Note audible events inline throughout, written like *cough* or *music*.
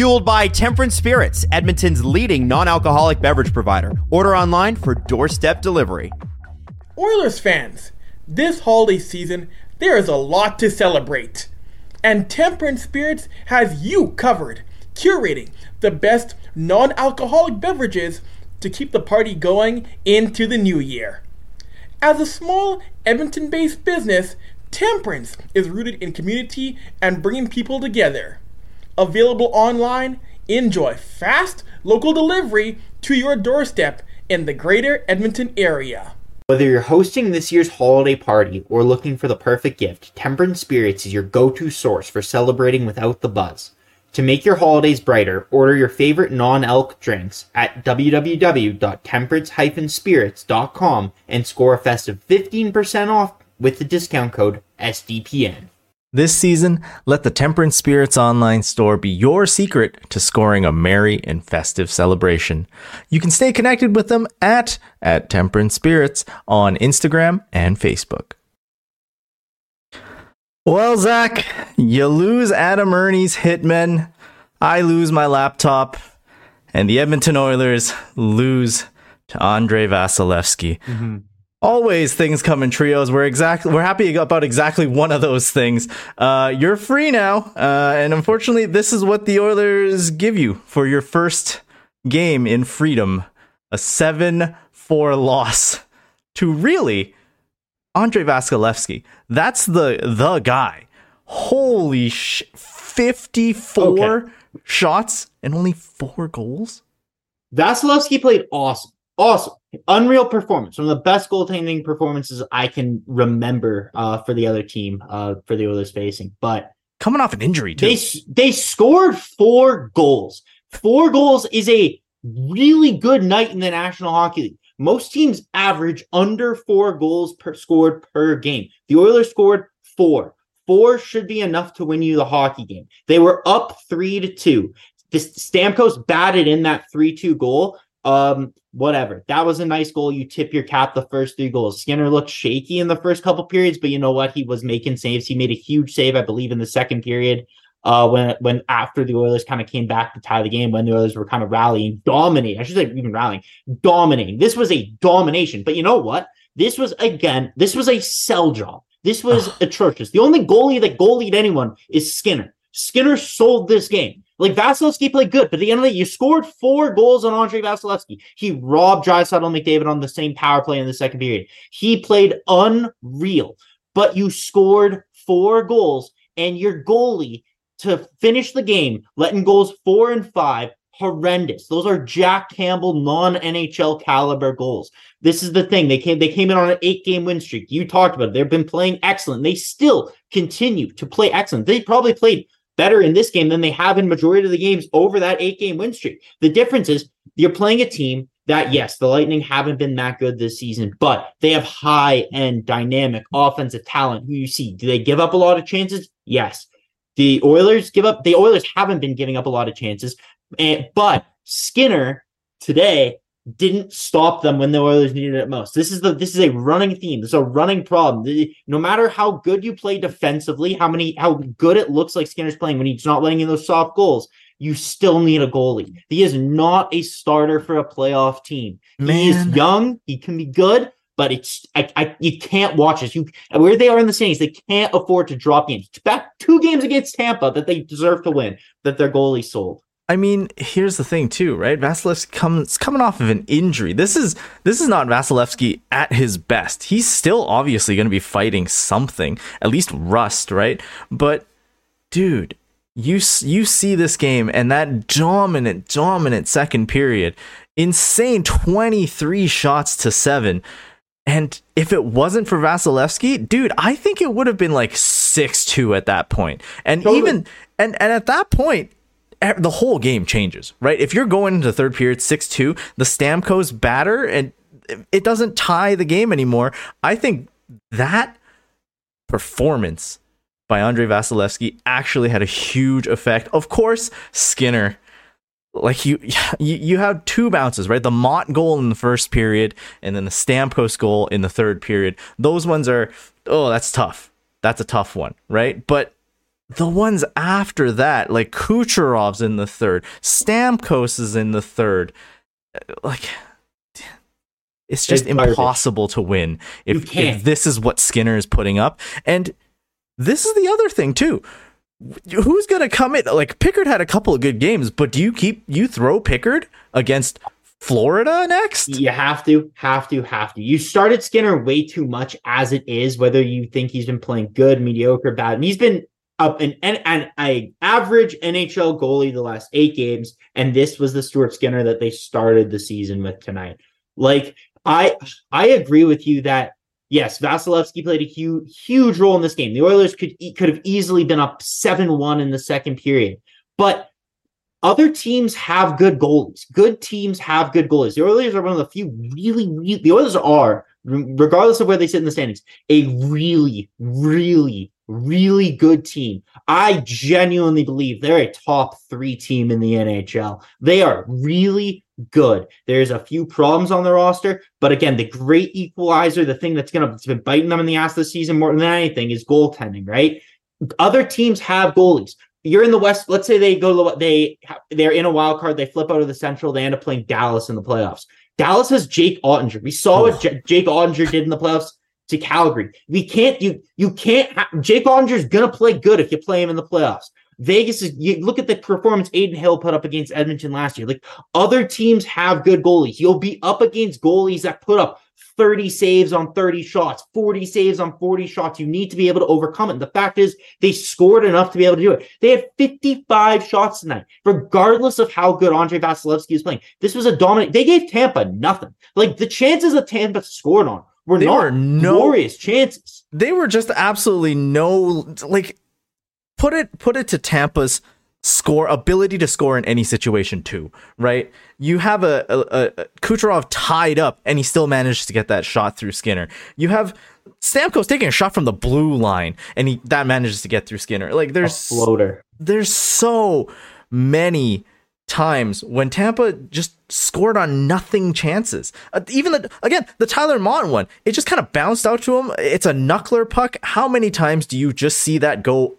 Fueled by Temperance Spirits, Edmonton's leading non alcoholic beverage provider. Order online for doorstep delivery. Oilers fans, this holiday season, there is a lot to celebrate. And Temperance Spirits has you covered, curating the best non alcoholic beverages to keep the party going into the new year. As a small Edmonton based business, Temperance is rooted in community and bringing people together. Available online, enjoy fast local delivery to your doorstep in the greater Edmonton area. Whether you're hosting this year's holiday party or looking for the perfect gift, Temperance Spirits is your go to source for celebrating without the buzz. To make your holidays brighter, order your favorite non-alc drinks at www.temperance-spirits.com and score a festive 15% off with the discount code SDPN. This season, let the Temperance Spirits online store be your secret to scoring a merry and festive celebration. You can stay connected with them at, at Temperance Spirits on Instagram and Facebook. Well, Zach, you lose Adam Erne's hitmen, I lose my laptop, and the Edmonton Oilers lose to Andrei Vasilevsky. Mm-hmm always things come in trios. We're exactly we're happy about exactly one of those things. Uh, you're free now, uh, and unfortunately, this is what the Oilers give you for your first game in freedom: a seven-four loss to really Andrei Vasilevsky. That's the the guy. Holy sh! Fifty-four okay. shots and only four goals. Vasilevsky played awesome awesome, unreal performance. One of the best goaltending performances I can remember uh, for the other team, uh, for the Oilers facing. But coming off an injury, too. They they scored four goals. Four goals is a really good night in the National Hockey League. Most teams average under four goals per scored per game. The Oilers scored four. Four should be enough to win you the hockey game. They were up three to two. This Stamkos batted in that three-two goal. Um, whatever. That was a nice goal. You tip your cap the first three goals. Skinner looked shaky in the first couple periods, but you know what? He was making saves. He made a huge save, I believe, in the second period. Uh, when when after the Oilers kind of came back to tie the game, when the Oilers were kind of rallying, dominating. I should say even rallying, dominating. This was a domination. But you know what? This was again, this was a sell job. This was atrocious. The only goalie that goalied anyone is Skinner. Skinner sold this game. Like Vasilevsky played good, but at the end of the day, you scored four goals on Andrei Vasilevsky. He robbed Draisaitl McDavid on the same power play in the second period. He played unreal, but you scored four goals, and your goalie to finish the game, letting goals four and five, horrendous. Those are Jack Campbell non NHL caliber goals. This is the thing. They came they came in on an eight game win streak. You talked about it. They've been playing excellent. They still continue to play excellent. They probably played better in this game than they have in majority of the games over that eight game win streak. The difference is you're playing a team that yes, the Lightning haven't been that good this season, but they have high end dynamic offensive talent who you see. Do they give up a lot of chances? Yes. The Oilers give up the Oilers haven't been giving up a lot of chances. And, but Skinner today didn't stop them when the Oilers needed it most. This is the this is a running theme. This is a running problem. No matter how good you play defensively, how many how good it looks like Skinner's playing when he's not letting in those soft goals, you still need a goalie. He is not a starter for a playoff team. Man. He is young. He can be good, but it's I, I you can't watch this. You where they are in the standings, they can't afford to drop games. Back two games against Tampa that they deserve to win that their goalie sold. I mean, here's the thing too, right? Vasilevsky comes coming off of an injury. This is this is not Vasilevsky at his best. He's still obviously going to be fighting something, at least rust, right? But dude, you you see this game and that dominant dominant second period, insane 23 shots to 7. And if it wasn't for Vasilevsky, dude, I think it would have been like 6-2 at that point. And totally. even and and at that point, the whole game changes, right? If you're going into third period 6 2, the Stamkos batter and it doesn't tie the game anymore. I think that performance by Andre Vasilevsky actually had a huge effect. Of course, Skinner, like you, *laughs* you, you have two bounces, right? The Motte goal in the first period, and then the Stamkos goal in the third period. Those ones are, oh, that's tough. That's a tough one, right? But the ones after that, like Kucherov's in the third, Stamkos is in the third, uh, like *sighs* it's just It's garbage. impossible to win if, if this is what Skinner is putting up. And this is the other thing too. Who's gonna come in? Like Pickard had a couple of good games, but do you keep you throw Pickard against Florida next? You have to, have to, have to. You started Skinner way too much as it is, whether you think he's been playing good, mediocre, bad. And he's been up an an, an average NHL goalie the last eight games, and this was the Stuart Skinner that they started the season with tonight. Like I I agree with you that yes, Vasilevsky played a huge huge role in this game. The Oilers could could have easily been up seven one in the second period, but other teams have good goalies. Good teams have good goalies. The Oilers are one of the few really, really the Oilers are, regardless of where they sit in the standings, a really, really, really good team. I genuinely believe they're a top three team in the NHL. They are really good. There's a few problems on the roster, but again, the great equalizer, the thing that's gonna that's been biting them in the ass this season more than anything is goaltending, right? Other teams have goalies you're in the West. Let's say they go to the they they're in a wild card. They flip out of the Central. They end up playing Dallas in the playoffs. Dallas has Jake Oettinger. We saw what oh. J- Jake Oettinger did in the playoffs to Calgary. We can't you you can't ha- Jake Oettinger is gonna play good if you play him in the playoffs. Vegas is you look at the performance Adin Hill put up against Edmonton last year. Like other teams have good goalies. You'll be up against goalies that put up 30 saves on 30 shots, 40 saves on 40 shots. You need to be able to overcome it. And the fact is, they scored enough to be able to do it. They had 55 shots tonight, regardless of how good Andre Vasilevsky is playing. This was a dominant. They gave Tampa nothing. Like the chances that Tampa scored on were They not were no- glorious chances. they were just absolutely no like put it put it to Tampa's score ability to score in any situation too, right? You have a, a, a Kucherov tied up and he still manages to get that shot through Skinner. You have Stamkos taking a shot from the blue line and he that manages to get through Skinner. Like A there's floater. there's so many times when Tampa just scored on nothing chances. Uh, even the again the Tyler Motte one, it just kind of bounced out to him. It's a knuckler puck. How many times do you just see that go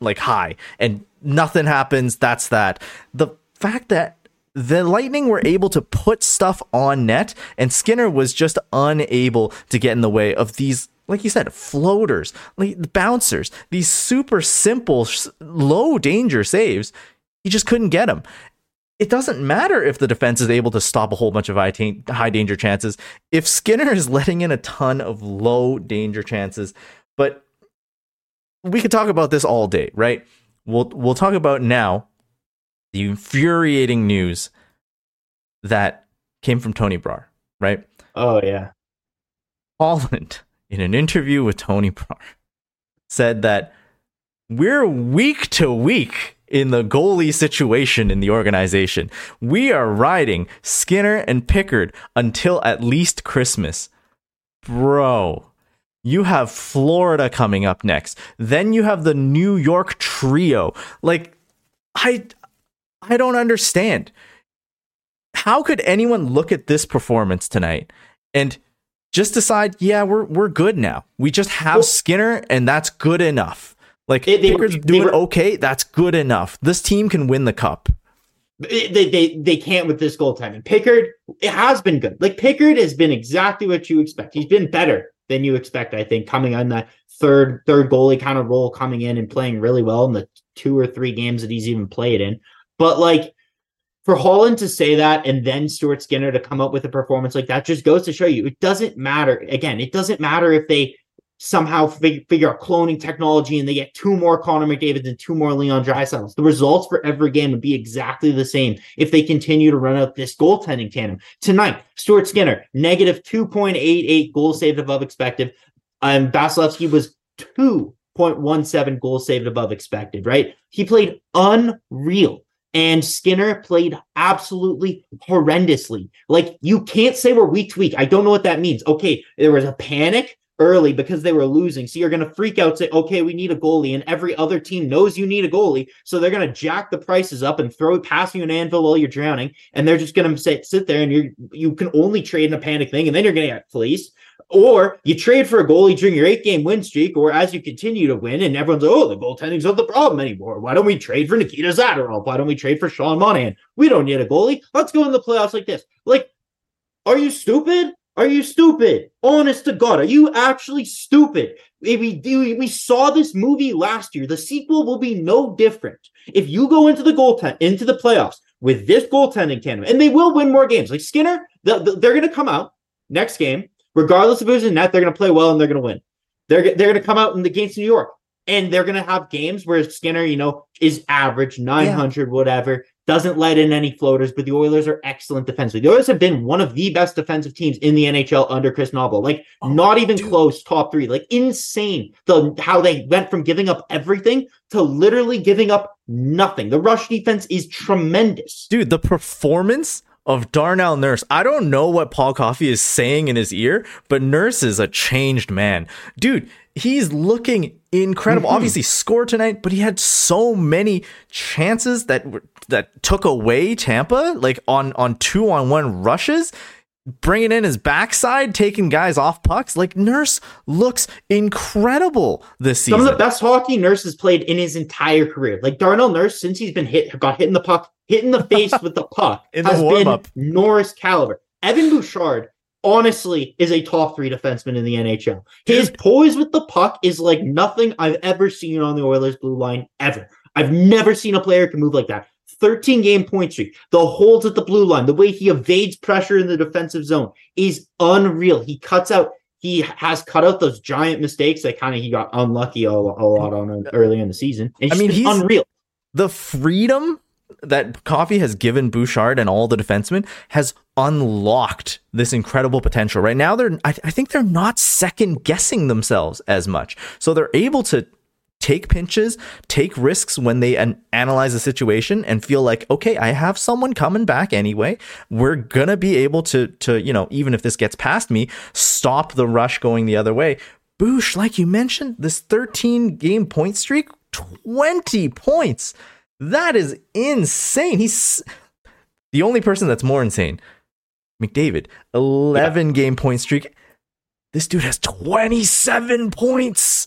like high and nothing happens? That's that. The fact that the Lightning were able to put stuff on net, and Skinner was just unable to get in the way of these, like you said, floaters, like bouncers, these super simple, low danger saves. He just couldn't get them. It doesn't matter if the defense is able to stop a whole bunch of high danger chances. If Skinner is letting in a ton of low danger chances, but we could talk about this all day, right? We'll we'll talk about now the infuriating news that came from Tony Brar, right? Oh yeah. Holland, in an interview with Tony Brar, said that we're week to week in the goalie situation in the organization. We are riding Skinner and Pickard until at least Christmas. Bro, you have Florida coming up next. Then you have the New York trio. Like I I don't understand. How could anyone look at this performance tonight and just decide, yeah, we're we're good now. We just have Well- Skinner and that's good enough. Like They- they they doing were- okay, that's good enough. This team can win the cup. They, they they they can't with this goaltending. Pickard, it has been good. Like Pickard has been exactly what you expect. He's been better than you expect, I think, coming on that third third goalie kind of role, coming in and playing really well in the two or three games that he's even played in. But like for Holland to say that and then Stuart Skinner to come up with a performance like that just goes to show you it doesn't matter. Again, it doesn't matter if they somehow fig- figure out cloning technology and they get two more Connor McDavid and two more Leon Draisaitls. The results for every game would be exactly the same if they continue to run out this goaltending tandem. Tonight, Stuart Skinner, negative 2.88 goals saved above expected. Um, Vasilevsky was 2.17 goals saved above expected, right? He played unreal. And Skinner played absolutely horrendously. Like you can't say we're week to week. I don't know what that means. Okay, there was a panic early because they were losing. So you're going to freak out, say, okay, we need a goalie. And every other team knows you need a goalie. So they're going to jack the prices up and throw it past you an anvil while you're drowning. And they're just going to sit, sit there and you you can only trade in a panic thing. And then you're going to get fleeced. Or you trade for a goalie during your eight game win streak, or as you continue to win, and everyone's like, oh, the goaltending's not the problem anymore. Why don't we trade for Nikita Zadorov? Why don't we trade for Sean Monahan? We don't need a goalie. Let's go in the playoffs like this. Like, are you stupid? Are you stupid? Honest to God, are you actually stupid? If we do, we saw this movie last year. The sequel will be no different. If you go into the goaltend into the playoffs with this goaltending tandem, and they will win more games. Like Skinner, the, the, they're going to come out next game regardless of who's in net, they're going to play well and they're going to win. They're they're going to come out in the games in New York, and they're going to have games where Skinner, you know, is average nine hundred, yeah. whatever, doesn't let in any floaters. But the Oilers are excellent defensively. The Oilers have been one of the best defensive teams in the NHL under Chris Knoblauch. Like oh, not even dude. close, top three. Like insane. The how they went from giving up everything to literally giving up nothing. The rush defense is tremendous, dude. The performance of Darnell Nurse. I don't know what Paul Coffey is saying in his ear, but Nurse is a changed man. Dude, he's looking incredible. Mm-hmm. Obviously scored tonight, but he had so many chances that that took away Tampa like on on 2 on 1 rushes bringing in his backside, taking guys off pucks. Like Nurse looks incredible this season. Some of the best hockey Nurse has played in his entire career. Like Darnell Nurse, since he's been hit, got hit in the puck hit in the *laughs* face with the puck in has the been Norris caliber. Evan Bouchard honestly is a top three defenseman in the NHL. His poise with the puck is like nothing I've ever seen on the Oilers blue line ever. I've never seen a player can move like that. 13 game point streak, the holds at the blue line, the way he evades pressure in the defensive zone is unreal. He cuts out, he has cut out those giant mistakes that kind of he got unlucky a, a lot on early in the season. It's I mean, he's unreal. The freedom that Coffey has given Bouchard and all the defensemen has unlocked this incredible potential. Right now, they're I, I think they're not second guessing themselves as much, so they're able to take pinches, take risks when they an- analyze the situation and feel like, okay, I have someone coming back anyway. We're gonna be able to to you know even if this gets past me, stop the rush going the other way. Boosh, like you mentioned, this 13 game point streak, 20 points. That is insane. He's the only person that's more insane. McDavid, 11 yeah. game point streak. This dude has 27 points.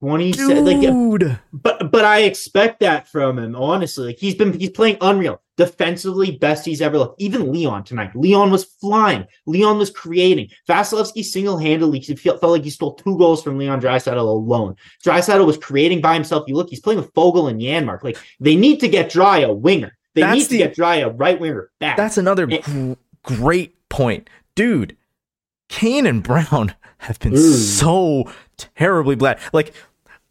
27 dude. Like, but but I expect that from him, honestly. Like he's been he's playing unreal defensively best he's ever looked. Even Leon tonight. Leon was flying. Leon was creating. Vasilevsky single-handedly felt, felt like he stole two goals from Leon Draisaitl alone. Draisaitl was creating by himself. You look, he's playing with Foegele and Janmark Like they need to get Dry a winger. They that's need the, to get Dry a right winger back. That's another gr- great point. Dude, Kane and Brown *laughs* have been Ooh. so terribly bad. Like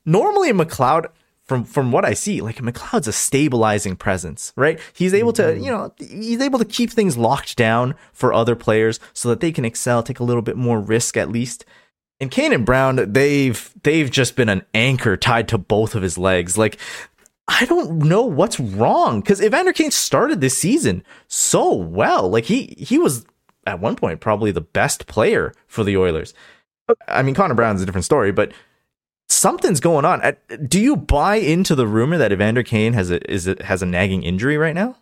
normally McLeod from from what I see, like McLeod's a stabilizing presence, right? He's able to, mm-hmm. you know, he's able to keep things locked down for other players so that they can excel, take a little bit more risk at least. And Kane and Brown, they've they've just been an anchor tied to both of his legs. Like I don't know what's wrong because Evander Kane started this season so well. Like he he was at one point probably the best player for the Oilers. I mean, Connor Brown's a different story, but something's going on. Do you buy into the rumor that Evander Kane has a is it has a nagging injury right now?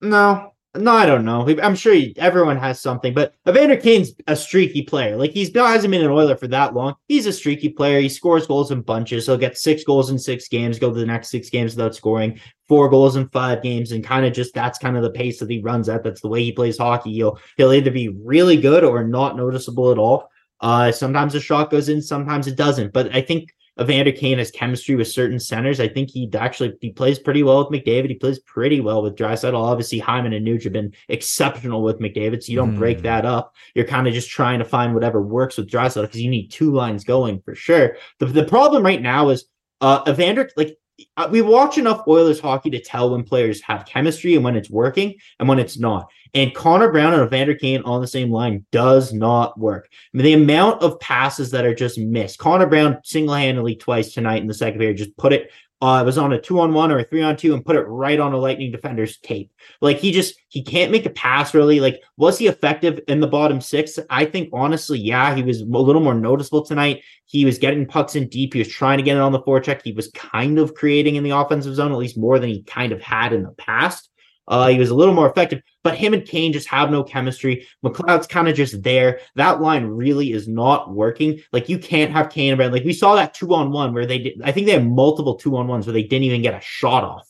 No, no, I don't know. I'm sure he, everyone has something, but Evander Kane's a streaky player. Like he's hasn't been an Oiler for that long. He's a streaky player. He scores goals in bunches. He'll get six goals in six games, go to the next six games without scoring, four goals in five games, and kind of just that's kind of the pace that he runs at. That's the way he plays hockey. He'll he'll either be really good or not noticeable at all. Uh, sometimes a shot goes in, sometimes it doesn't. But I think Evander Kane has chemistry with certain centers. I think he actually he plays pretty well with McDavid. He plays pretty well with Draisaitl. Obviously, Hyman and Nuge have been exceptional with McDavid, so you don't mm. break that up. You're kind of just trying to find whatever works with Draisaitl because you need two lines going for sure. The, the problem right now is uh Evander like uh, we watch enough Oilers hockey to tell when players have chemistry and when it's working and when it's not. And Connor Brown and Evander Kane on the same line does not work. I mean, the amount of passes that are just missed. Connor Brown single handedly twice tonight in the second period just put it uh, was on a two on one or a three on two and put it right on a Lightning defender's tape. Like he just he can't make a pass really. Like was he effective in the bottom six? I think honestly, yeah, he was a little more noticeable tonight. He was getting pucks in deep. He was trying to get it on the forecheck. He was kind of creating in the offensive zone, at least more than he kind of had in the past. Uh, he was a little more effective, but him and Kane just have no chemistry. McLeod's kind of just there. That line really is not working. Like you can't have Kane and Like we saw that two on one where they did. I think they had multiple two on ones where they didn't even get a shot off.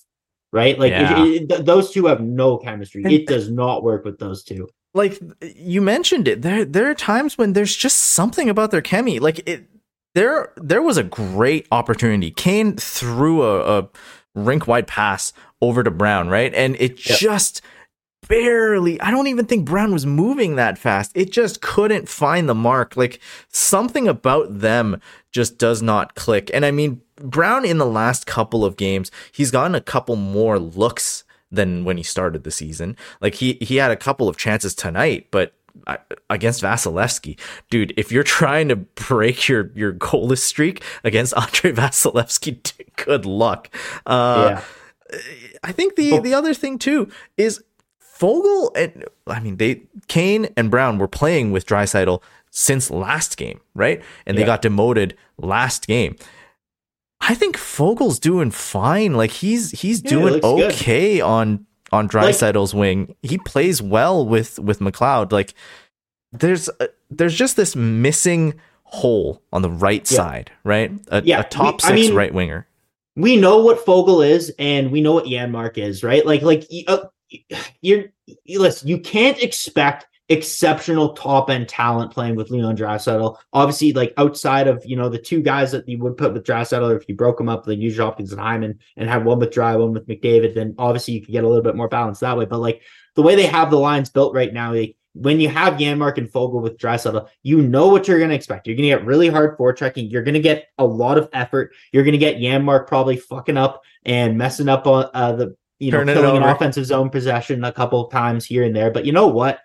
Right, like Yeah. it- it- th- those two have no chemistry. It does not work with those two. like you mentioned it there there are times when there's just something about their chemi like it there there was a great opportunity kane threw a, a rink wide pass over to brown right and it Yep. just barely i don't even think brown was moving that fast it just couldn't find the mark like something about them just does not click and i mean brown in the last couple of games he's gotten a couple more looks than when he started the season. Like he he had a couple of chances tonight, but against Vasilevsky, dude, if you're trying to break your your goalless streak against *laughs* Andre Vasilevsky, *laughs* good luck. Uh, yeah. I think the Oh. the other thing too is Foegele and I mean they Kane and Brown were playing with Draisaitl since last game, right? And they got demoted last game. I think Foegele's doing fine. Like he's he's Yeah, doing looks good. okay on on Draisaitl's wing. He plays well with with McLeod. Like there's a, there's just this missing hole on the right Yeah. side, right? A, Yeah, a top we- I six mean- right winger. We know what Foegele is, and we know what Janmark is, right? Like, like uh, *sighs* you're you, listen. You can't expect exceptional top end talent playing with Leon Draisaitl. Obviously, like outside of you know the two guys that you would put with Draisaitl, if you broke them up, then use Hopkins and Hyman, and have one with Dry, one with McDavid, then obviously you could get a little bit more balance that way. But like the way they have the lines built right now, like, when you have Janmark and Foegele with Draisaitl, you know what you're going to expect. You're going to get really hard forechecking. You're going to get a lot of effort. You're going to get Janmark probably fucking up and messing up on uh, the you know Turning killing an offensive zone possession a couple of times here and there. But you know what?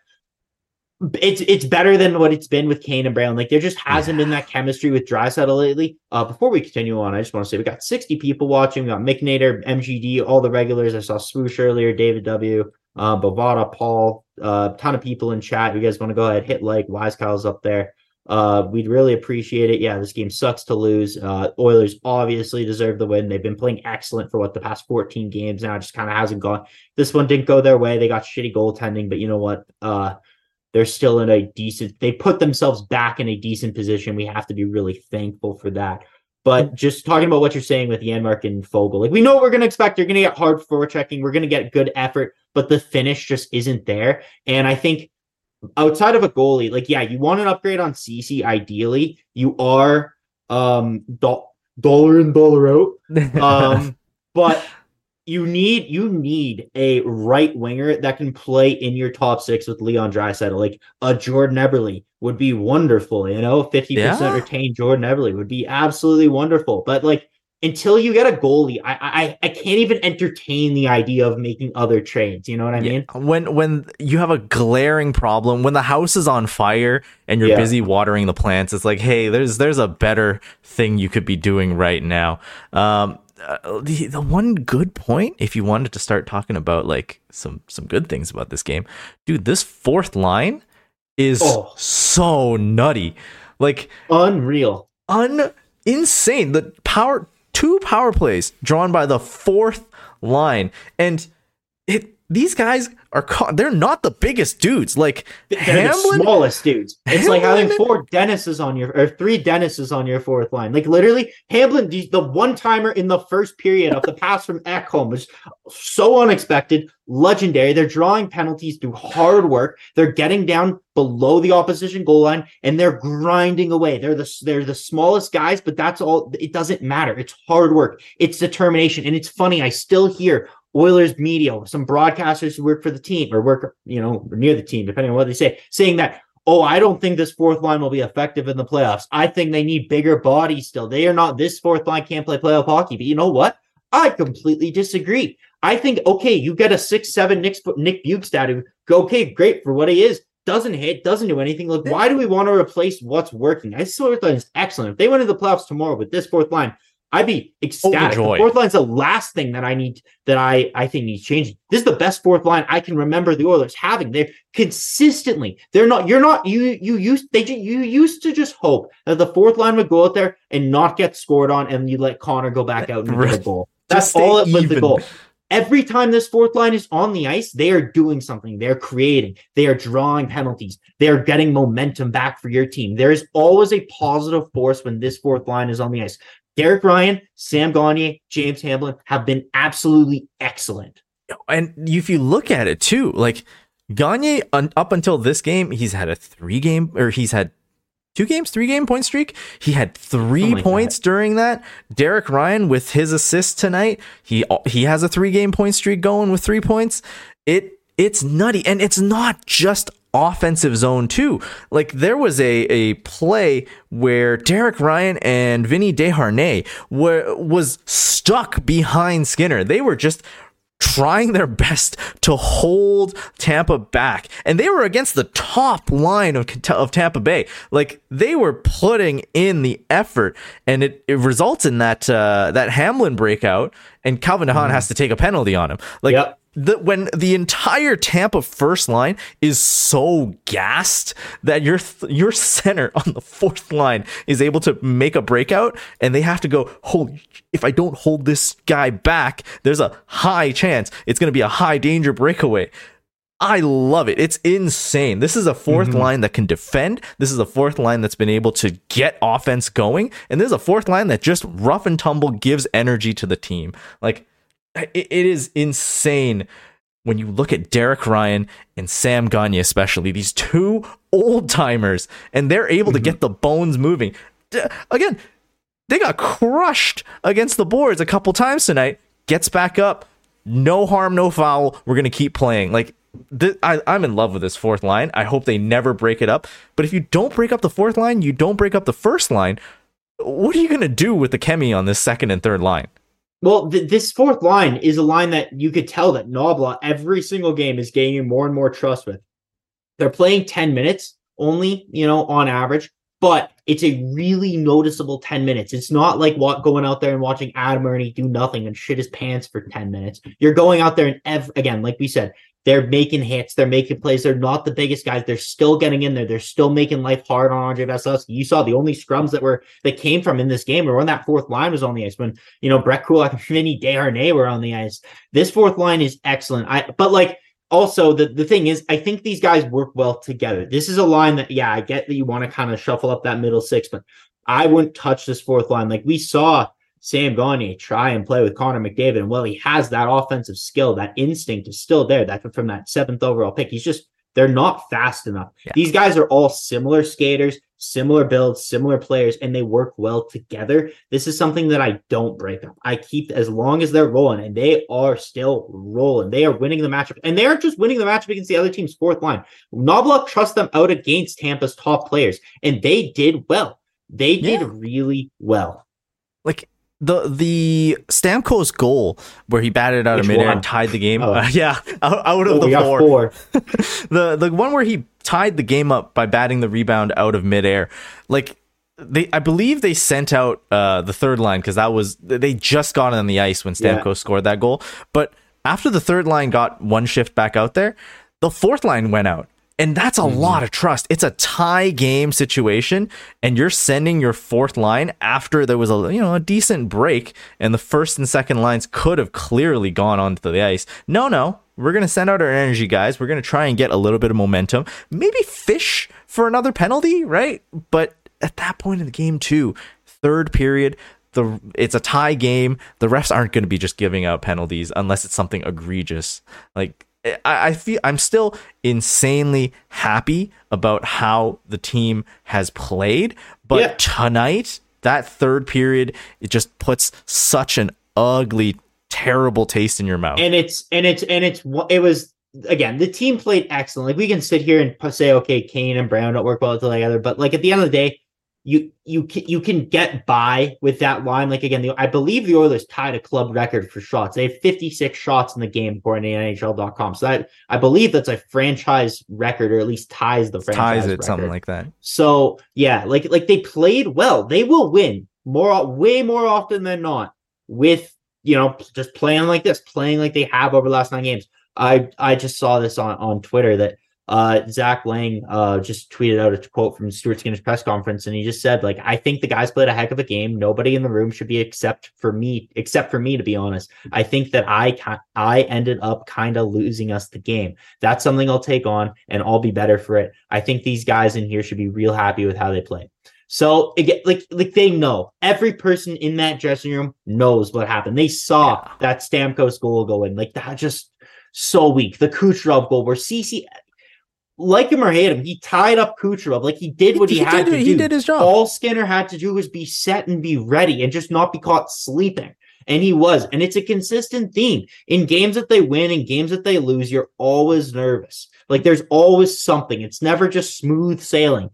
It's it's better than what it's been with Kane and Brown. Like there just hasn't been that chemistry with Draisaitl lately. Uh, before we continue on, I just want to say we got 60 people watching. We got Mick Nader, MGD, all the regulars. I saw Swoosh earlier, David W, uh, Bovada, Paul, a uh, ton of people in chat. You guys want to go ahead, hit like. Wise Kyle's up there. Uh, we'd really appreciate it. Yeah, this game sucks to lose. Uh, Oilers obviously deserve the win. They've been playing excellent for what the past 14 games now. It just kind of hasn't gone. This one didn't go their way. They got shitty goaltending, but you know what? Uh, they're still in a decent. They put themselves back in a decent position. We have to be really thankful for that. But just talking about what you're saying with Janmark and Foegele, like we know what we're going to expect. You're going to get hard forechecking. We're going to get good effort, but the finish just isn't there. And I think outside of a goalie, like yeah, you want an upgrade on Ceci. Ideally, you are um do- dollar in dollar out. *laughs* Um, but you need you need a right winger that can play in your top six with Leon Draisaitl. Like a Jordan Eberle would be wonderful. You know, fifty Yeah. percent retained Jordan Eberle would be absolutely wonderful. But like until you get a goalie, I I I can't even entertain the idea of making other trades. You know what I mean? when when you have a glaring problem when the house is on fire and you're Yeah. busy watering the plants it's like hey there's there's a better thing you could be doing right now um uh, the the one good point if you wanted to start talking about like some some good things about this game dude this fourth line is Oh. so nutty like Unreal. un insane. The power two power plays drawn by the fourth line, and it these guys are ca- they're not the biggest dudes. Like They're the Hamblin, smallest dudes. It's like having four Dennises on your or three Dennises on your fourth line. Like literally, Hamblin, the, the one timer in the first period of the pass from Ekholm was so unexpected, legendary. They're drawing penalties through hard work. They're getting down below the opposition goal line and they're grinding away. They're the they're the smallest guys, but that's all. It doesn't matter. It's hard work. It's determination. And it's funny. I still hear Oilers media, some broadcasters who work for the team or work, you know, near the team, depending on what they say, saying that, oh, I don't think this fourth line will be effective in the playoffs. I think they need bigger bodies still. They are not, this fourth line can't play playoff hockey. But you know what? I completely disagree. I think, okay, you get a six, seven Nick, Nick Bjugstad who, go, okay, great for what he is. Doesn't hit, doesn't do anything. Like, why do we want to replace what's working? I fourth line is excellent. If they went to the playoffs tomorrow with this fourth line, I'd be ecstatic. The fourth line's the last thing that I need that I I think needs changing. This is the best fourth line I can remember the Oilers having. They're consistently. They're not. You're not. You you used they you used to just hope that the fourth line would go out there and not get scored on, and you let Connor go back out and get a Right. goal. That's all it was the goal. Every time this fourth line is on the ice, they are doing something. They're creating. They are drawing penalties. They are getting momentum back for your team. There is always a positive force when this fourth line is on the ice. Derek Ryan, Sam Gagner, James Hamblin have been absolutely excellent. and if you look at it too, like Gagner un, up until this game, he's had a three game or he's had two games, three game point streak. He had three oh like points during that. Derek Ryan with his assist tonight, he he has a three game point streak going with three points. It it's nutty, and it's not just offensive zone too. Like there was a a play where Derek Ryan and Vinny Desharnais were was stuck behind Skinner. They were just trying their best to hold Tampa back. And they were against the top line of, of Tampa Bay. Like they were putting in the effort and it, it results in that uh, that Hamblin breakout and Calvin de Haan has to take a penalty on him. Like Yep. The, when the entire Tampa first line is so gassed that your th- your center *laughs* on the fourth line is able to make a breakout and they have to go holy if I don't hold this guy back there's a high chance it's going to be a high danger breakaway I love it. It's insane. This is a 4th mm-hmm. line that can defend. This is a fourth line that's been able to get offense going. And this is a fourth line that just rough and tumble gives energy to the team. Like, it, it is insane when you look at Derek Ryan and Sam Gagner, especially these two old timers, and they're able to mm-hmm. get the bones moving. Again, they got crushed against the boards a couple times tonight. Gets back up, no harm, no foul. We're gonna keep playing. Like th- I, I'm in love with this fourth line. I hope they never break it up. But if you don't break up the fourth line, you don't break up the first line. What are you gonna do with the chemi on this second and third line? Well, th- this fourth line is a line that you could tell that Nobla every single game is gaining more and more trust with. They're playing 10 minutes only, you know, on average, but it's a really noticeable 10 minutes. It's not like what going out there and watching Adam Erne do nothing and shit his pants for 10 minutes. You're going out there and ev- again, like we said, they're making hits, they're making plays. They're not the biggest guys. They're still getting in there. They're still making life hard on Andre Vasilevsky. You saw the only scrums that were that came from in this game were when that fourth line was on the ice. When you know Brett Kulak and *laughs* Vinny Desharnais were on the ice. This fourth line is excellent. I but like also the the thing is, I think these guys work well together. This is a line that yeah, I get that you want to kind of shuffle up that middle six, but I wouldn't touch this fourth line. Like we saw Sam Gagner try and play with Connor McDavid, and well, he has that offensive skill, that instinct is still there. That from that seventh overall pick, he's just they're not fast enough. Yeah. These guys are all similar skaters, similar builds, similar players, and they work well together. This is something that I don't break up. I keep as long as they're rolling, and they are still rolling. They are winning the matchup, and they aren't just winning the matchup against the other team's fourth line. Knoblauch trusts them out against Tampa's top players, and they did well. They did Yeah. really well. like the the Stamkos goal where he batted out Which of midair and tied the game. Oh. Uh, *laughs* yeah, out, out of Oh, the four. four. *laughs* the the one where he tied the game up by batting the rebound out of midair. Like they, I believe they sent out uh, the third line because that was they just got on the ice when Stamkos Yeah. scored that goal. But after the third line got one shift back out there, the fourth line went out. And that's a Mm-hmm. lot of trust. It's a tie game situation, and you're sending your fourth line after there was a you know a decent break, and the first and second lines could have clearly gone onto the ice. No, no, we're gonna send out our energy guys. We're gonna try and get a little bit of momentum. Maybe fish for another penalty, right? But at that point in the game, too, third period, the it's a tie game. The refs aren't going to be just giving out penalties unless it's something egregious. Like I, I feel I'm still insanely happy about how the team has played, but Yeah. tonight that third period it just puts such an ugly, terrible taste in your mouth. and it's and it's and it's it was again the team played excellent. Like we can sit here and say, okay, Kane and Brown don't work well together, but like at the end of the day, you you can, you can get by with that line. Like again, the, I believe the Oilers tied a club record for shots. They have 56 shots in the game according to NHL.com. So that I believe that's a franchise record, or at least ties the franchise ties it record. something like that. So yeah, like like they played well. They will win more, way more often than not with you know just playing like this, playing like they have over the last nine games. I I just saw this on on Twitter that uh, Zach Laing uh, just tweeted out a quote from Stuart Skinner's press conference, and he just said, "Like I think the guys played a heck of a game. Nobody in the room should be except for me, except for me. To be honest, I think that I I ended up kind of losing us the game. That's something I'll take on, and I'll be better for it. I think these guys in here should be real happy with how they play." So again, like like they know every person in that dressing room knows what happened. They saw yeah. that Stamkos goal go in. Like that just so weak. The Kucherov goal where Ceci like him or hate him, he tied up Kucherov. Like he did what he, he had did, to he do. He did his job. All Skinner had to do was be set and be ready and just not be caught sleeping. And he was. And it's a consistent theme. In games that they win and games that they lose, you're always nervous. Like there's always something. It's never just smooth sailing.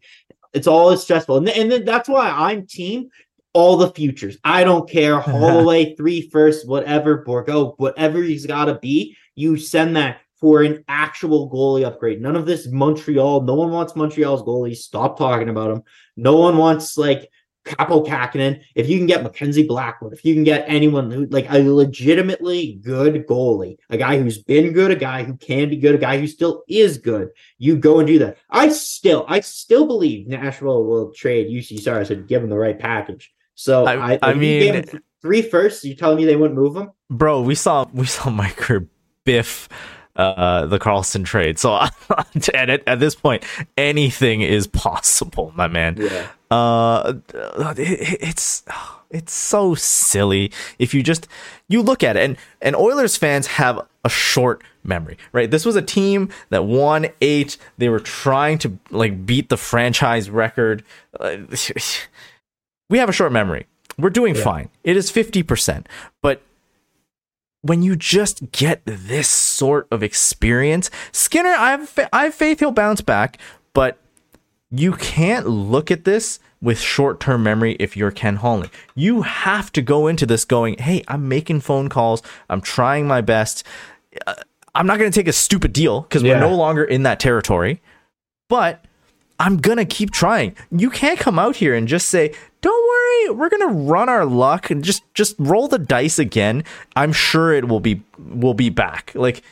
It's always stressful. And, and then that's why I'm team all the futures. I don't care. *laughs* Holloway, three first, whatever, Bourgault, whatever he's got to be. You send that for an actual goalie upgrade. None of this Montreal. No one wants Montreal's goalie. Stop talking about them. No one wants like Kaapo Kähkönen. If you can get Mackenzie Blackwood, if you can get anyone who like a legitimately good goalie, a guy who's been good, a guy who can be good, a guy who still is good, you go and do that. I still, I still believe Nashville will trade Juuse Saros and give him the right package. So I, I, I mean, three firsts. You telling me they wouldn't move him, bro? We saw we saw *laughs* Mike biff uh, the Karlsson trade. So *laughs* at, at this point, anything is possible, my man. Yeah. Uh, it, it's it's so silly if you just you look at it and and Oilers fans have a short memory, right? This was a team that won eight. They were trying to like beat the franchise record. Uh, *laughs* we have a short memory. We're doing yeah. fine. It is 50%. But when you just get this sort of experience, Skinner, I have, I have faith he'll bounce back, but you can't look at this with short term memory if you're Ken Holland. You have to go into this going, hey, I'm making phone calls, I'm trying my best. Uh, I'm not going to take a stupid deal because yeah. we're no longer in that territory, but I'm going to keep trying. You can't come out here and just say, don't worry, we're gonna run our luck and just just roll the dice again. I'm sure it will be will be back. Like,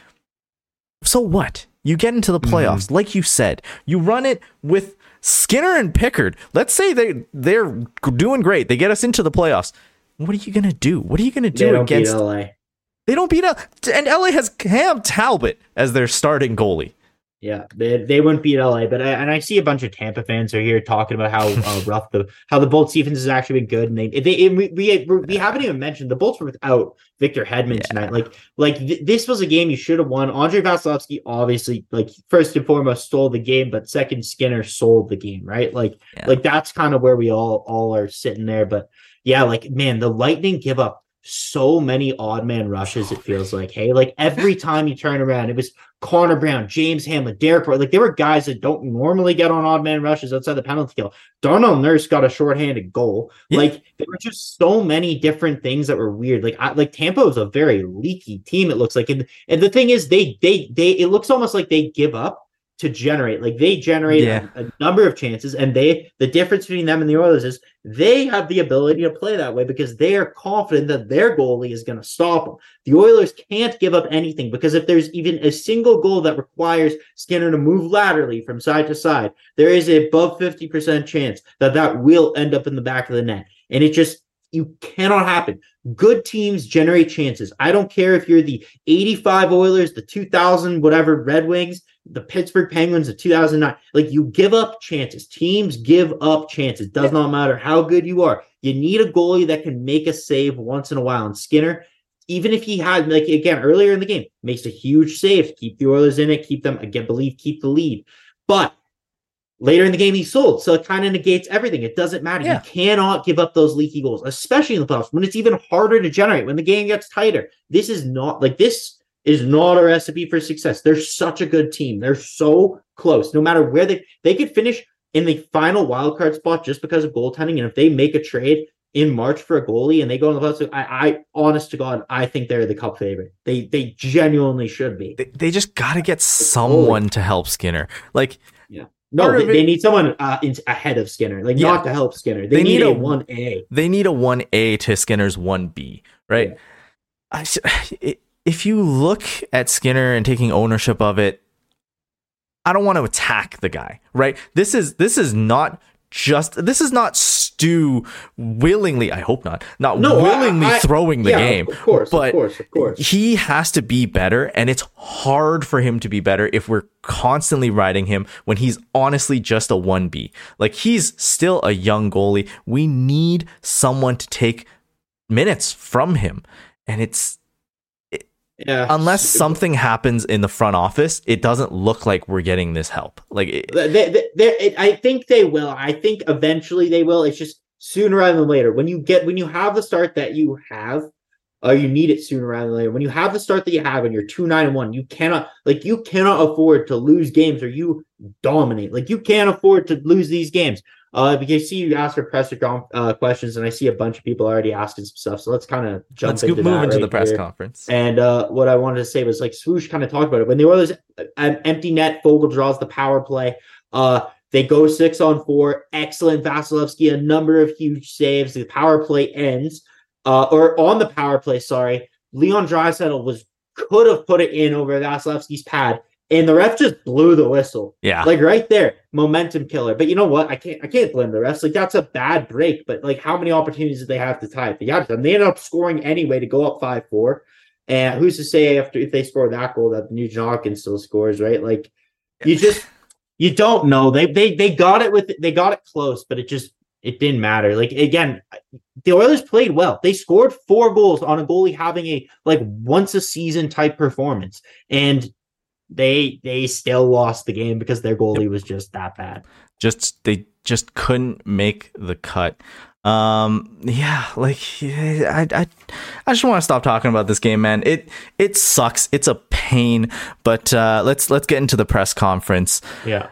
so what? You get into the mm-hmm. playoffs, mm-hmm. like you said. You run it with Skinner and Pickard. Let's say they they're doing great. They get us into the playoffs. What are you gonna do? What are you gonna do against LA? They don't beat LA, and LA has Cam Talbot as their starting goalie. Yeah, they, they wouldn't beat LA, but I, and I see a bunch of Tampa fans are here talking about how uh, *laughs* rough the how the Bolts defense has actually been good, and they they we we, we haven't even mentioned the Bolts were without Victor Hedman yeah. tonight. Like like th- this was a game you should have won. Andrei Vasilevskiy obviously like first and foremost stole the game, but second Skinner sold the game, right? Like yeah. like that's kind of where we all all are sitting there. But yeah, like man, the Lightning give up so many odd man rushes. It feels like, hey, like every *laughs* time you turn around, it was Connor Brown, James Hamblin, Derek Like there were guys that don't normally get on odd man rushes outside the penalty kill. Darnell Nurse got a shorthanded goal. Yeah. Like there were just so many different things that were weird. Like I, like Tampa was a very leaky team. It looks like, and and the thing is, they they they it looks almost like they give up to generate. Like they generate yeah. a, a, number of chances, and they the difference between them and the Oilers is they have the ability to play that way because they are confident that their goalie is going to stop them. The Oilers can't give up anything because if there's even a single goal that requires Skinner to move laterally from side to side, there is a above 50% chance that that will end up in the back of the net. And it just you cannot happen. Good teams generate chances. I don't care if you're the 85 Oilers, the 2000 whatever Red Wings, the Pittsburgh Penguins of 2009. Like you give up chances. Teams give up chances. Does not matter how good you are. You need a goalie that can make a save once in a while. And Skinner, even if he had like again earlier in the game, makes a huge save to keep the Oilers in it, keep them again, believe, keep the lead. But later in the game he sold, so it kind of negates everything. It doesn't matter. Yeah. You cannot give up those leaky goals, especially in the playoffs when it's even harder to generate when the game gets tighter. This is not like this is not a recipe for success. They're such a good team. They're so close. No matter where they they could finish in the final wild card spot just because of goaltending. And if they make a trade in March for a goalie and they go in the playoffs, I, I honest to God, I think they're the cup favorite. They they genuinely should be. They, they just got to get someone to help Skinner. Like, yeah. No, they, it- they need someone uh, in, ahead of Skinner, like Yeah. not to help Skinner. They, They need, need a a- one A. they need a 1A to Skinner's 1B, right? Yeah. I s- *sighs* i- if you look at Skinner and taking ownership of it, I don't want to attack the guy, right? This is this is not just this is not Stu willingly, I hope not, not No, willingly I- throwing the yeah, game. of course, but of course, of course. He has to be better, and it's hard for him to be better if we're constantly riding him when he's honestly just a 1B. Like he's still a young goalie. We need someone to take minutes from him. And it's Yeah, unless something happens in the front office, it doesn't look like we're getting this help. Like it, They, they, they- it- I think they will. I think eventually they will. It's just sooner rather than later. When you get when you have the start that you have, or you need it sooner rather than later. When you have the start that you have and you're two nine and one, you cannot like you cannot afford to lose games or you dominate. Like you can't afford to lose these games. Uh, because see you asked for presser com- uh, questions, and I see a bunch of people already asking some stuff. So let's kind of jump let's into move into right the press here. conference. And uh, what I wanted to say was like Swoosh kind of talked about it when the Oilers an empty net. Foegele draws the power play. Uh, they go six on four. Excellent Vasilevskiy, a number of huge saves. The power play ends, uh, or on the power play. Sorry, Leon Draisaitl was could have put it in over Vasilevskiy's pad, and the ref just blew the whistle. Yeah. Like right there, momentum killer. But you know what? I can't I can't blame the refs. Like that's a bad break. But like how many opportunities did they have to tie? it? They got them. They ended up scoring anyway to go up five four. And who's to say after if they score that goal that Nugent Hopkins still scores, right? Like you just you don't know. They they they got it with they got it close, but it just it didn't matter. Like again, the Oilers played well. They scored four goals on a goalie having a like once a season type performance. And they they still lost the game because their goalie was just that bad. just they just couldn't make the cut. Um, yeah, like I, I, I just want to stop talking about this game, man. It it sucks. It's a pain. But uh, let's let's get into the press conference Yeah.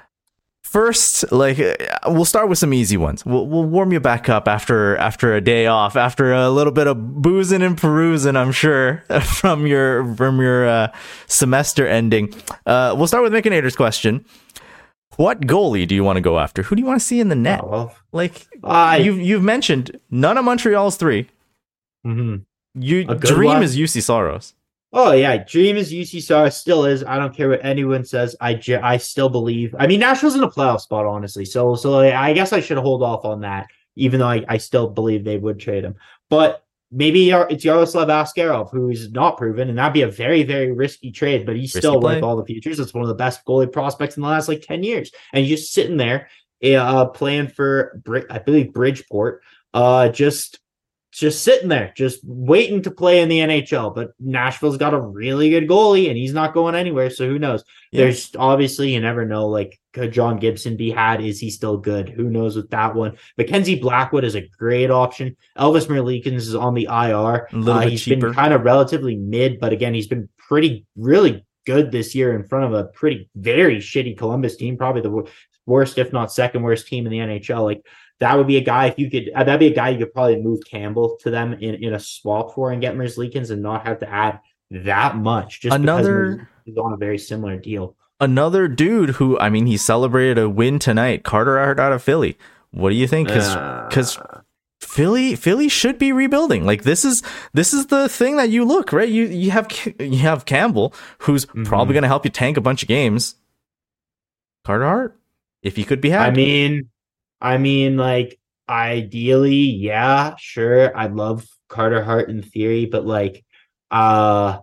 First. Like uh, we'll start with some easy ones. We'll we'll warm you back up after after a day off, after a little bit of boozing and perusing. I'm sure *laughs* from your from your uh, semester ending. Uh, we'll start with Micanator's question. What goalie do you want to go after? Who do you want to see in the net? Oh, well, Like I you've you've mentioned none of Montreal's three. mhm. You dream one? is Juuse Saros. Oh yeah, Dream is Juuse Saros still is. I don't care what anyone says. I I still believe. I mean, Nashville's in a playoff spot, honestly. So so I guess I should hold off on that, even though I, I still believe they would trade him. But maybe it's Yaroslav Askarov who's not proven, and that'd be a very very risky trade. But he's Risky still play. worth all the futures. It's one of the best goalie prospects in the last like ten years, and he's just sitting there, uh, playing for I believe Bridgeport. Uh, just just sitting there, just waiting to play in the NHL. But Nashville's got a really good goalie, and he's not going anywhere. So who knows? Yeah. There's obviously you never know. Like could John Gibson be had? Is he still good? Who knows with that one? Mackenzie Blackwood is a great option. Elvis Merzlikins is on the IR. A little Uh, bit he's cheaper. been kind of relatively mid, but again, he's been pretty, really good this year in front of a pretty, very shitty Columbus team, probably the worst, if not second worst team in the NHL. Like that would be a guy if you could. Uh, that'd be a guy you could probably move Campbell to them in, in a swap for and get Merzlikins and not have to add that much. Just Another- is on a very similar deal. Another dude who I mean he celebrated a win tonight. Carter Hart out of Philly. What do you think? Because because Philly Philly should be rebuilding. Like this is this is the thing that you look right. You you have you have Campbell who's Mm-hmm. probably going to help you tank a bunch of games. Carter Hart, if he could be had. I mean, I mean, like ideally, yeah, sure. I'd love Carter Hart in theory, but like, uh,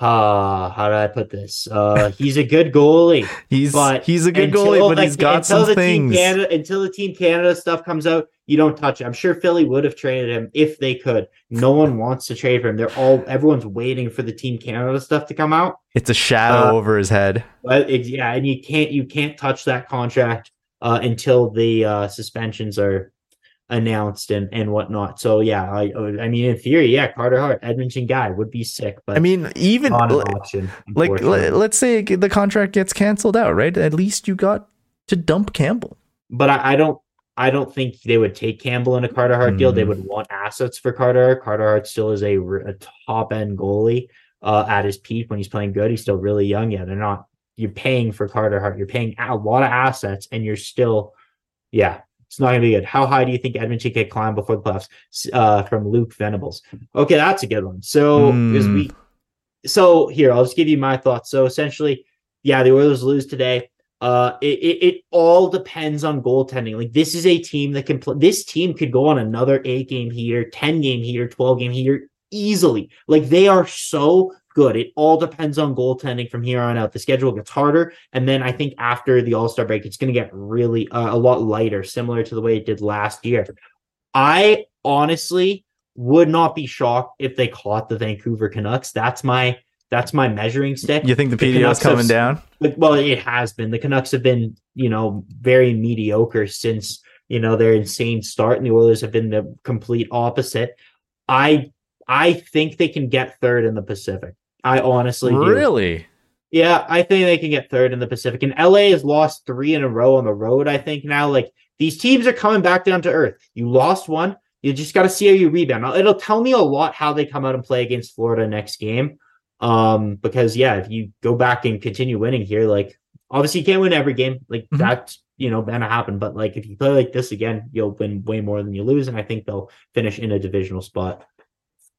uh, how do I put this? Uh, he's a good goalie, *laughs* he's but he's a good until, goalie, but like, he's got until some the things. Team Canada, until the Team Canada stuff comes out, you don't touch it. I'm sure Philly would have traded him if they could. No one wants to trade for him. They're all everyone's waiting for the Team Canada stuff to come out. It's a shadow Uh, over his head. But it, yeah, and you can't you can't touch that contract uh, until the uh, suspensions are announced and and whatnot. So yeah, I I mean in theory, yeah, Carter Hart, Edmonton guy would be sick, but I mean, even option. like let's say the contract gets canceled out, right? At least you got to dump Campbell. but I, I don't. I don't think they would take Campbell in a Carter Hart deal. They Mhm. would want assets for Carter. Hart. Carter Hart still is a, a top end goalie uh, at his peak when he's playing good. He's still really young. Yeah, they're not you're paying for Carter Hart. You're paying a lot of assets, and you're still, yeah, it's not gonna be good. How high do you think Edmonton can climb before the playoffs? Uh, from Luke Venables. Okay, that's a good one. So is Hmm. we, so here I'll just give you my thoughts. So essentially, yeah, the Oilers lose today. Uh, it, it, it all depends on goaltending. Like this is a team that can play. This team could go on another eight game heater, ten game heater, twelve game heater easily. Like they are so good. It all depends on goaltending from here on out. The schedule gets harder, and then I think after the All Star break, it's going to get really uh, a lot lighter, similar to the way it did last year. I honestly would not be shocked if they caught the Vancouver Canucks. That's my that's my measuring stick. You think the PDO is Canucks have coming down? Well, it has been. The Canucks have been, you know, very mediocre since you know their insane start, and the Oilers have been the complete opposite. I I think they can get third in the Pacific. I honestly do. Really? Yeah, I think they can get third in the Pacific. And LA has lost three in a row on the road, I think now. Like these teams are coming back down to earth. You lost one. You just got to see how you rebound. Now, it'll tell me a lot how they come out and play against Florida next game. Um, because yeah, if you go back and continue winning here, like obviously you can't win every game. Like Mhm. that's you know gonna happen. But like if you play like this again, you'll win way more than you lose. And I think they'll finish in a divisional spot.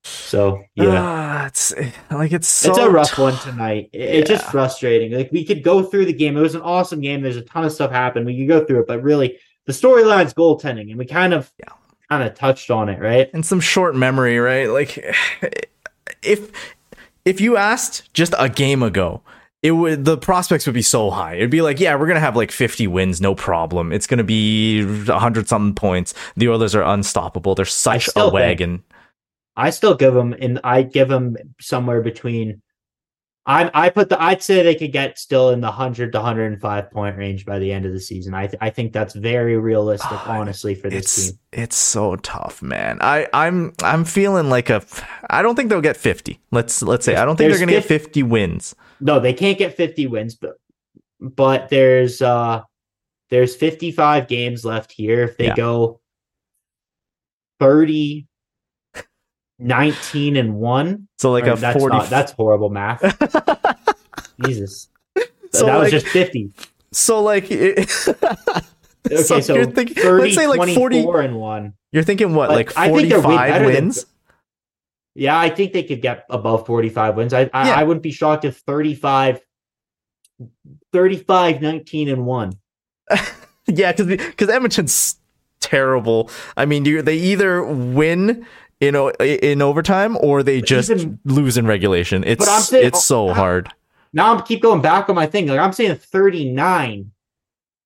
So yeah. Ah, it's like it's so it's a rough tou- one tonight. It- It's just frustrating. Like we could go through the game. It was an awesome game. There's a ton of stuff happened. We could go through it, but really the storyline's goaltending, and we kind of Yeah. kind of touched on it, right? and some short memory, right? Like *sighs* if if you asked just a game ago, it would the prospects would be so high. It'd be like, yeah, we're gonna have like 50 wins, no problem. It's gonna be 100 something points. The Oilers are unstoppable. They're such a think- wagon. I still give them, and I give them somewhere between. I I put the I'd say they could get still in the hundred to hundred and five point range by the end of the season. I th- I think that's very realistic, Ah, honestly, for this It's team. it's so tough, man. I I'm I'm feeling like a. I don't think they'll get 50. Let's let's say I don't think they're gonna get 50 50 wins. No, they can't get 50 wins, but but there's uh there's 55 games left here. If they Yeah. go 30 19 and 1. So like or a that's 40 not- that's horrible math. *laughs* Jesus. *laughs* So, that like- was just 50. So like, *laughs* it, Okay, so, so you're thinking, 30, let's say like 24 40. and 1. You're thinking what, like they're 45 better than- wins? Yeah, I think they could get above 45 wins. I I, Yeah. I wouldn't be shocked if 35 35 19 and 1. Yeah, because because Edmonton's terrible. I mean, you they either win in in overtime or they just even- lose in regulation. It's I'm saying- it's so oh, hard. Now I'm keep going back on my thing. Like I'm saying 39.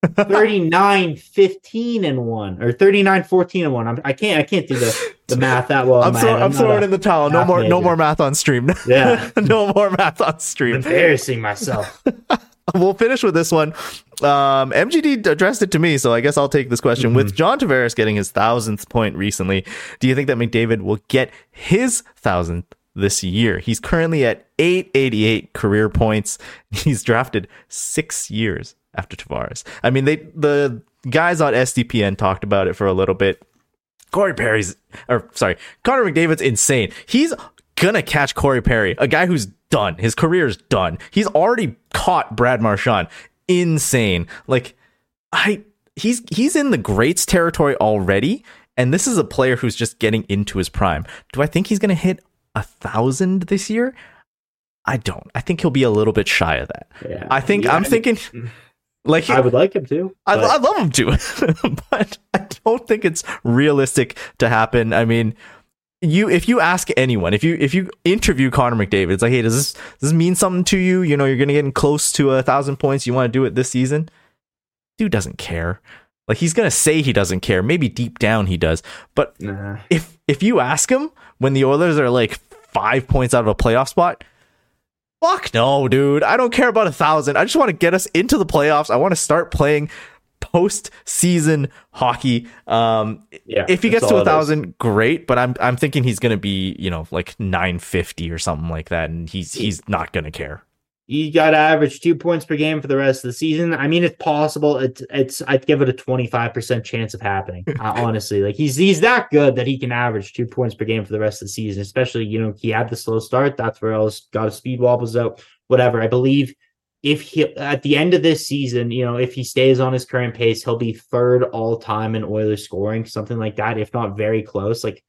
*laughs* 39 15 and 1 or 39 14 and 1. I'm, I can't I can't do the, the math that well. I'm, throw, head. I'm throwing in the towel. No more no more math on stream. *laughs* Yeah. no more math on stream. embarrassing myself. *laughs* *laughs* we'll finish with this one. Um, MGD addressed it to me, so I guess I'll take this question. Mm-hmm. With John Tavares getting his thousandth point recently, do you think that McDavid will get his thousandth this year? He's currently at 888 career points. *laughs* He's drafted six years after Tavares. I mean, they the guys on SDPN talked about it for a little bit. Corey Perry's, or sorry, Connor McDavid's insane. He's gonna catch Corey Perry, a guy who's done. His career's done. He's already caught Brad Marchand. Insane. Like, I he's he's in the greats territory already, and this is a player who's just getting into his prime. Do I think he's gonna hit a thousand this year? I don't. I think he'll be a little bit shy of that. Yeah. I think Yeah, I'm I- thinking like I would like him to. I, I love him to, *laughs* but I don't think it's realistic to happen. I mean, you if you ask anyone, if you if you interview Connor McDavid, it's like, hey, does this does this mean something to you? You know, you're gonna get close to a thousand points. You want to do it this season? Dude doesn't care. Like he's gonna say he doesn't care. Maybe deep down he does. But Nah. if if you ask him when the Oilers are like five points out of a playoff spot, fuck no, dude. I don't care about a thousand. I just want to get us into the playoffs. I want to start playing post-season hockey. Um, Yeah, if he gets to a thousand, great. But I'm I'm thinking he's gonna be you know like nine fifty or something like that, and he's he's not gonna care. you got to average two points per game for the rest of the season. I mean, it's possible. It's it's. I'd give it a twenty five percent chance of happening. *laughs* uh, honestly, like he's he's that good that he can average two points per game for the rest of the season. Especially, you know, he had the slow start. That's where else got his speed wobbles out. Whatever. I believe if he at the end of this season, you know, if he stays on his current pace, he'll be third all time in Oilers scoring, something like that, if not very close. Like,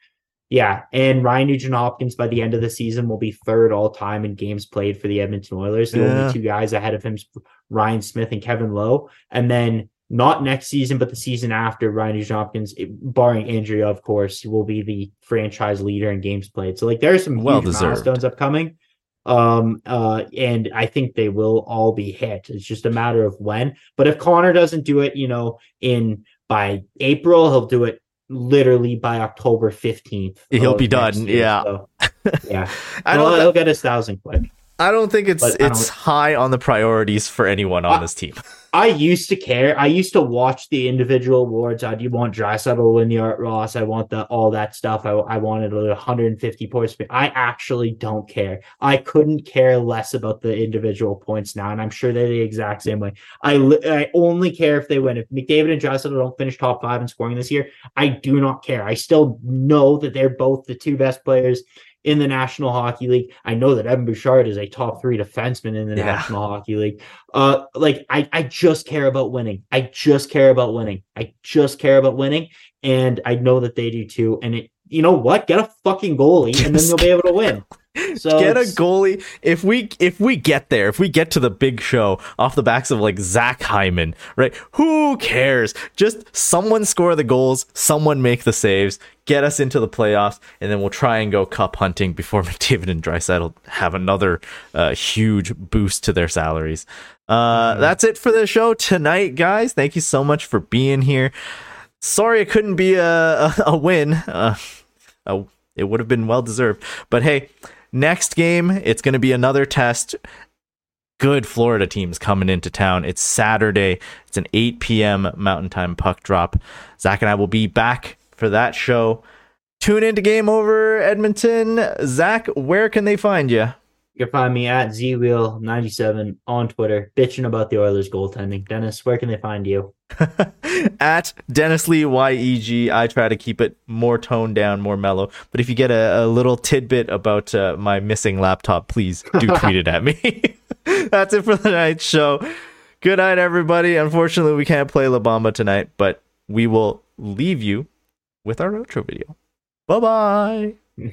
yeah, and Ryan Nugent Hopkins by the end of the season will be third all time in games played for the Edmonton Oilers. The Yeah. only two guys ahead of him, Ryan Smyth and Kevin Lowe, and then not next season, but the season after, Ryan Nugent Hopkins, barring injury, of course, he will be the franchise leader in games played. So, like, there are some Well deserved. milestones upcoming um uh and i think they will all be hit it's just a matter of when but if connor doesn't do it you know in by april he'll do it literally by october 15th He'll be done, year. yeah. So, *laughs* yeah I well, don't. he'll get his thousand quick I don't think it's it's high on the priorities for anyone on I- this team. I used to care. I used to watch the individual awards. I do want Draisaitl to win the Art Ross. I want the all that stuff. I, I wanted a 150 points. I actually don't care. I couldn't care less about the individual points now, and I'm sure they're the exact same way. I I only care if they win. If McDavid and Draisaitl don't finish top five in scoring this year, I do not care. I still know that they're both the two best players in the National Hockey League. I know that Evan Bouchard is a top three defenseman in the Yeah. National Hockey League. Uh, like I, I just care about winning. I just care about winning. I just care about winning, and I know that they do too. And it, you know what? Get a fucking goalie, and then you'll be able to win. *laughs* So get a goalie. If we if we get there if we get to the big show off the backs of like zach hyman right? Who cares? Just someone score the goals someone make the saves get us into the playoffs and then we'll try and go cup hunting before *laughs* mcdavid and Draisaitl have another uh, huge boost to their salaries. Uh, that's it for the show tonight guys. Thank you so much for being here. Sorry it couldn't be a, a, a win. Uh, a, it would have been well deserved but hey next game it's going to be another test. Good florida teams coming into town. It's saturday. It's an 8 p.m mountain time puck drop. Zach and i will be back for that show. Tune into game over edmonton. Zach where can they find you You can find me at zwheel97 on Twitter, bitching about the Oilers goaltending. Dennis, where can they find you? *laughs* at Dennis Li YEG. I try to keep it more toned down, more mellow. But if you get a, a little tidbit about uh, my missing laptop, please do *laughs* tweet it at me. *laughs* That's it for the night's show. Good night, everybody. Unfortunately, we can't play La Bamba tonight, but we will leave you with our outro video. Bye bye.